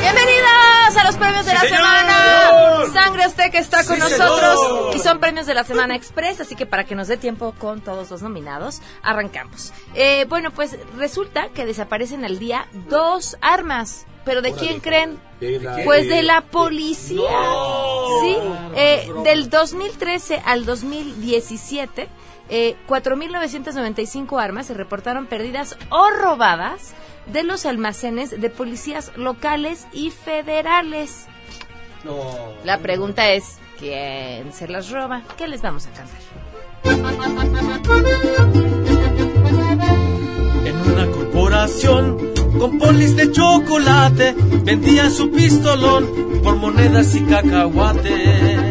Bienvenidos a los premios de ¡Sí, la señor! semana. Sangre Azteca está con ¡Sí, nosotros señor! y son premios de la semana express, así que para que nos dé tiempo con todos los nominados, arrancamos. Eh, bueno, pues resulta que desaparecen al día dos armas. ¿Pero de quién creen? Pues de la policía. Sí, eh, del 2013 al 2017, eh, 4.995 armas se reportaron perdidas o robadas de los almacenes de policías locales y federales. La pregunta es, ¿quién se las roba? ¿Qué les vamos a cantar? En una corporación con polis de chocolate vendían su pistolón por monedas y cacahuate.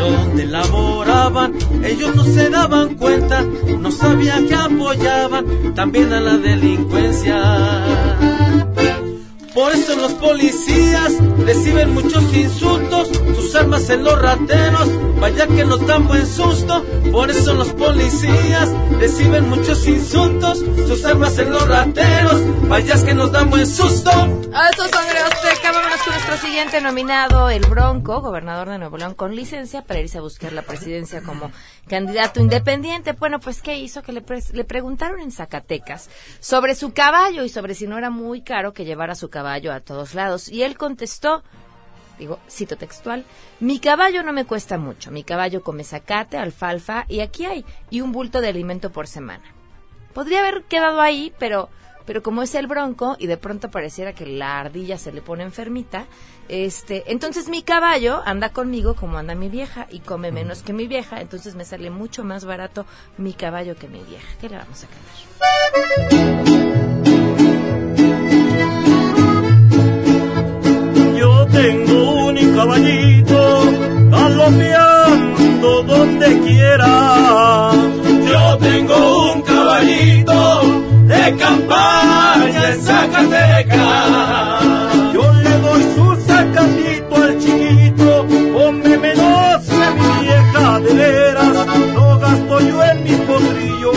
Donde laboraban ellos no se daban cuenta, no sabían que apoyaban también a la delincuencia. Por eso los policías reciben muchos insultos, sus armas en los rateros, vaya que nos dan buen susto. Por eso los policías reciben muchos insultos, sus armas en los rateros, Vayas que nos dan buen susto. A eso sangre azteca, vámonos con nuestro siguiente nominado, el Bronco, gobernador de Nuevo León, con licencia para irse a buscar la presidencia como candidato independiente. Bueno, pues, ¿qué hizo? Que le, le preguntaron en Zacatecas sobre su caballo y sobre si no era muy caro que llevara su caballo a todos lados. Y él contestó, digo, cito textual, mi caballo no me cuesta mucho, mi caballo come zacate, alfalfa y aquí hay, y un bulto de alimento por semana. Podría haber quedado ahí, pero pero como es el bronco y de pronto pareciera que la ardilla se le pone enfermita, este, entonces mi caballo anda conmigo como anda mi vieja y come menos que mi vieja, entonces me sale mucho más barato mi caballo que mi vieja. ¿Qué le vamos a cambiar? Tengo un caballito galopeando donde quiera. Yo tengo un caballito de campaña en Zacatecas. Yo le doy su sacatito al chiquito, come menos mi vieja de veras. No gasto yo en mi potrillo,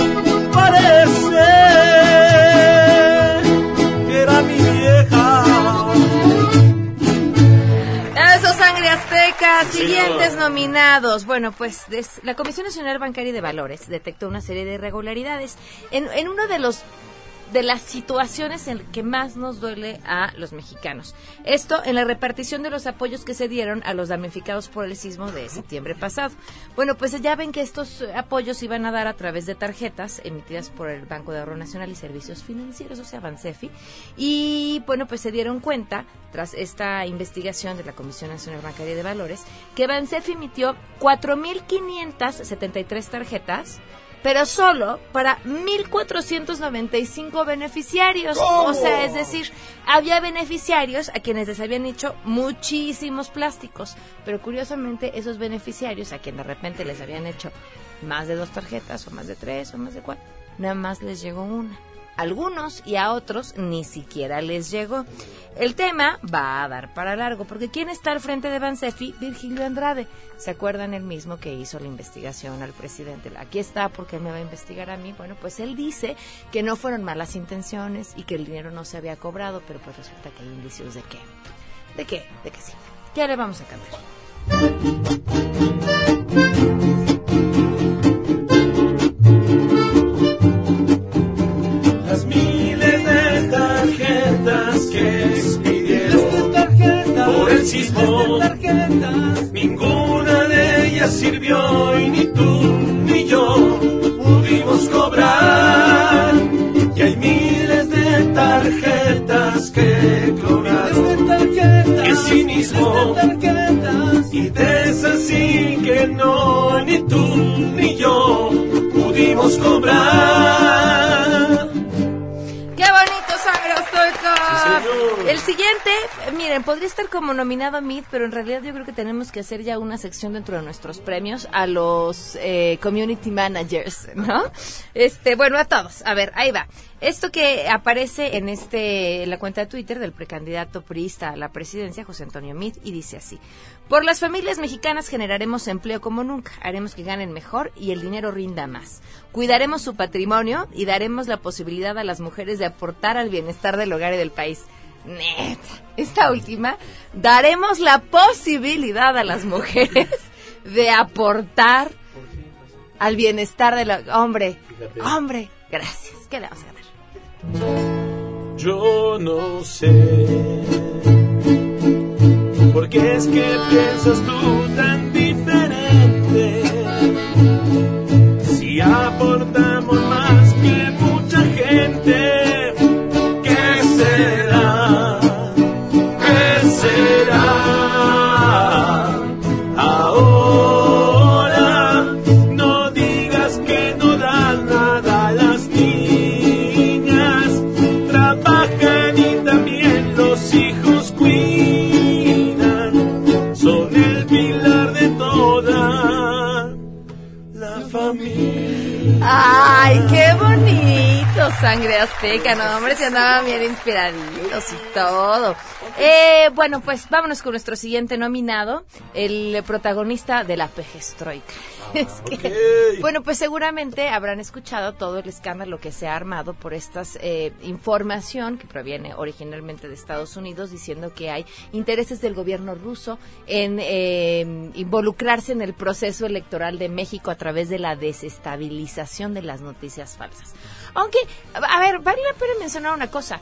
Sí, Siguientes señora. nominados. Bueno, pues des- la Comisión Nacional Bancaria de Valores detectó una serie de irregularidades en, en uno de los de las situaciones en que más nos duele a los mexicanos. Esto en la repartición de los apoyos que se dieron a los damnificados por el sismo de septiembre pasado. Bueno, pues ya ven que estos apoyos se iban a dar a través de tarjetas emitidas por el Banco de Ahorro Nacional y Servicios Financieros, o sea, Bansefi. Y bueno, pues se dieron cuenta, tras esta investigación de la Comisión Nacional Bancaria de Valores, que Bansefi emitió 4.573 tarjetas pero solo para 1.495 beneficiarios. ¿Cómo? O sea, es decir, había beneficiarios a quienes les habían hecho muchísimos plásticos, pero curiosamente esos beneficiarios a quienes de repente les habían hecho más de dos tarjetas o más de tres o más de cuatro, nada más les llegó una. Algunos y a otros ni siquiera les llegó. El tema va a dar para largo, porque ¿quién está al frente de Bansefi? Virgilio Andrade. ¿Se acuerdan el mismo que hizo la investigación al presidente? Aquí está porque me va a investigar a mí. Bueno, pues él dice que no fueron malas intenciones y que el dinero no se había cobrado, pero pues resulta que hay indicios de qué. ¿De qué? De que sí. Ya le vamos a cambiar. Sismo, ninguna de ellas sirvió y ni tú ni yo pudimos cobrar. Y hay miles de tarjetas que clonaron, que cinismo, y de esas sí que no, ni tú ni yo pudimos cobrar. Sí. El siguiente, miren, podría estar como nominado a Meet, pero en realidad yo creo que tenemos que hacer ya una sección dentro de nuestros premios a los eh, community managers, ¿no? Este, bueno, a todos. A ver, ahí va. Esto que aparece en este en la cuenta de Twitter del precandidato priista a la presidencia, José Antonio Meade, y dice así: Por las familias mexicanas generaremos empleo como nunca, haremos que ganen mejor y el dinero rinda más. Cuidaremos su patrimonio y daremos la posibilidad a las mujeres de aportar al bienestar del hogar y del país. Neta, esta última, daremos la posibilidad a las mujeres de aportar al bienestar del hombre. Hombre, gracias. ¿Qué le vamos a ganar? Yo no sé por qué es que piensas tú tan diferente. Si aportamos más ¡Ay, qué bonito, sangre azteca! No, hombre, se andaban bien inspiraditos y todo. Eh, bueno, pues vámonos con nuestro siguiente nominado, el protagonista de la Pejestroika. (laughs) Es que, bueno, pues seguramente habrán escuchado todo el escándalo que se ha armado por esta información que proviene originalmente de Estados Unidos diciendo que hay intereses del gobierno ruso en eh, involucrarse en el proceso electoral de México a través de la desestabilización de las noticias falsas. Aunque, a ver, vale la pena mencionar una cosa.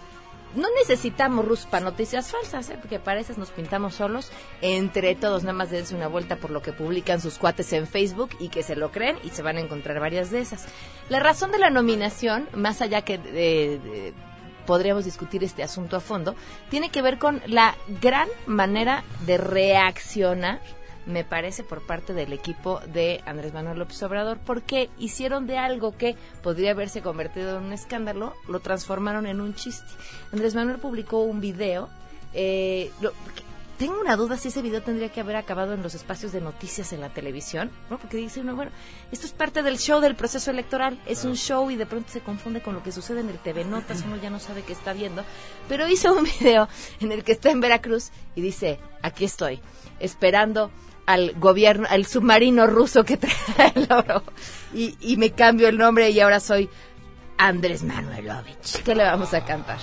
No necesitamos Rus para noticias falsas, ¿eh? porque para esas nos pintamos solos entre todos. Nada más dense una vuelta por lo que publican sus cuates en Facebook y que se lo creen y se van a encontrar varias de esas. La razón de la nominación, más allá que de- de- podríamos discutir este asunto a fondo, tiene que ver con la gran manera de reaccionar me parece, por parte del equipo de Andrés Manuel López Obrador, porque hicieron de algo que podría haberse convertido en un escándalo, lo transformaron en un chiste. Andrés Manuel publicó un video, eh, lo- tengo una duda si ese video tendría que haber acabado en los espacios de noticias en la televisión, ¿no? Porque dice uno, bueno, esto es parte del show del proceso electoral, es un show y de pronto se confunde con lo que sucede en el TV Notas, uno ya no sabe qué está viendo, pero hizo un (laughs) video en el que está en Veracruz y dice, aquí estoy, esperando al gobierno, al submarino ruso que trae el oro y, y me cambio el nombre y ahora soy Andrés Manuelovich. ¿Qué le vamos a cantar?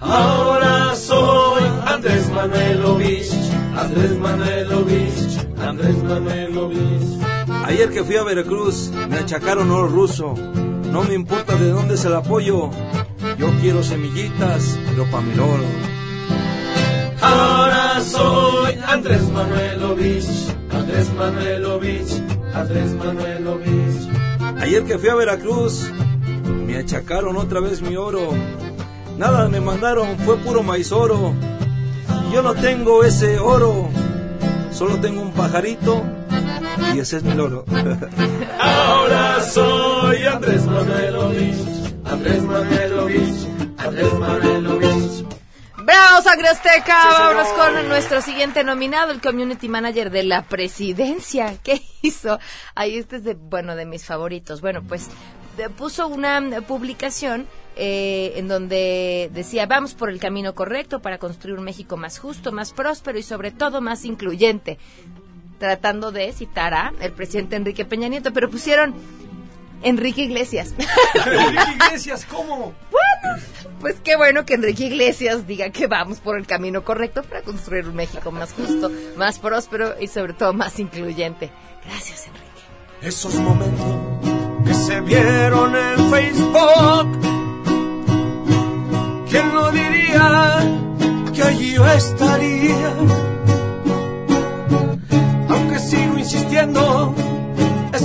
Ahora soy Andrés Manuelovich, Andrés Manuelovich, Andrés Manuelovich. Ayer que fui a Veracruz me achacaron oro ruso. No me importa de dónde es el apoyo. Yo quiero semillitas, pero pa' mi oro. Ahora soy Andrés Manuelovich, Andrés Manuelovich, Andrés Manuelovich. Ayer que fui a Veracruz me achacaron otra vez mi oro. Nada me mandaron, fue puro maíz oro. Yo no tengo ese oro, solo tengo un pajarito y ese es mi loro. (laughs) Ahora soy Andrés Manuelovich, Andrés Manuelovich, Andrés Manuelovich. ¡Bravo, Sangre Azteca! Vámonos con nuestro siguiente nominado, el Community Manager de la Presidencia. (laughs) ¿Qué hizo? Ahí este es de, bueno, de mis favoritos. Bueno, pues de- puso una publicación eh, en donde decía, vamos por el camino correcto para construir un México más justo, más próspero y sobre todo más incluyente. Tratando de citar a el presidente Enrique Peña Nieto, pero pusieron Enrique Iglesias. (laughs) Enrique Iglesias, ¿cómo? Bueno, pues qué bueno que Enrique Iglesias diga que vamos por el camino correcto para construir un México más justo, más próspero y sobre todo más incluyente. Gracias, Enrique. Esos momentos que se vieron en Facebook. ¿Quién no diría que allí yo estaría? Aunque sigo insistiendo,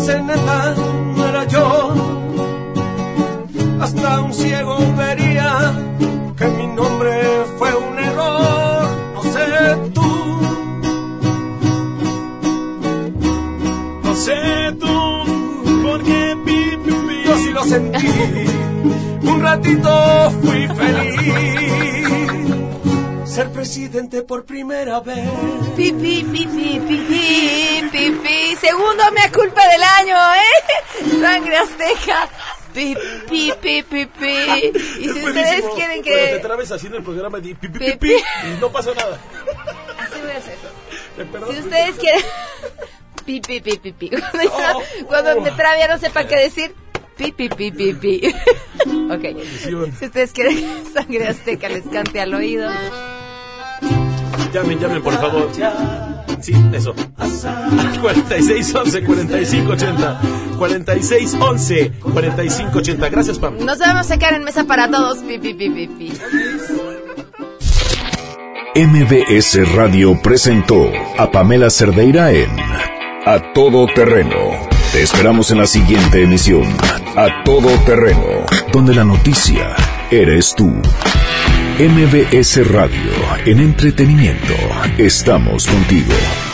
no era yo. Hasta un ciego vería que mi nombre fue un error. No sé tú, no sé tú, porque pi, pi, pi. yo sí lo sentí. (laughs) Un ratito fui feliz. Ser presidente por primera vez. Pi, pi, pi, pi, pi, pi, pi, pi. Segundo mea culpa del año, ¿eh? Sangre azteca. Pi, pi, pi, pi, pi. Y si ustedes quieren Cuando te que... trabes haciendo el programa de pi, pi, pi, Pi, y no pasa nada. Así voy a hacer. Eh, perdón. Si ustedes quieren... Pi, pi, pi, pi, pi. Cuando, me trabe ya no sepa qué decir. Pi, pi, pi, pi, pi. ok. Si ustedes quieren que Sangre Azteca les cante al oído. Llamen, llamen, por favor. Sí, eso. 4611 4580. 4611 4580. Gracias, Pam. Nos vamos a quedar en mesa para todos. Pi, pi, pi, pi, pi. MBS Radio presentó a Pamela Cerdeira en A Todo Terreno. Te esperamos en la siguiente emisión, A Todo Terreno, donde la noticia eres tú. MBS Radio, en entretenimiento, estamos contigo.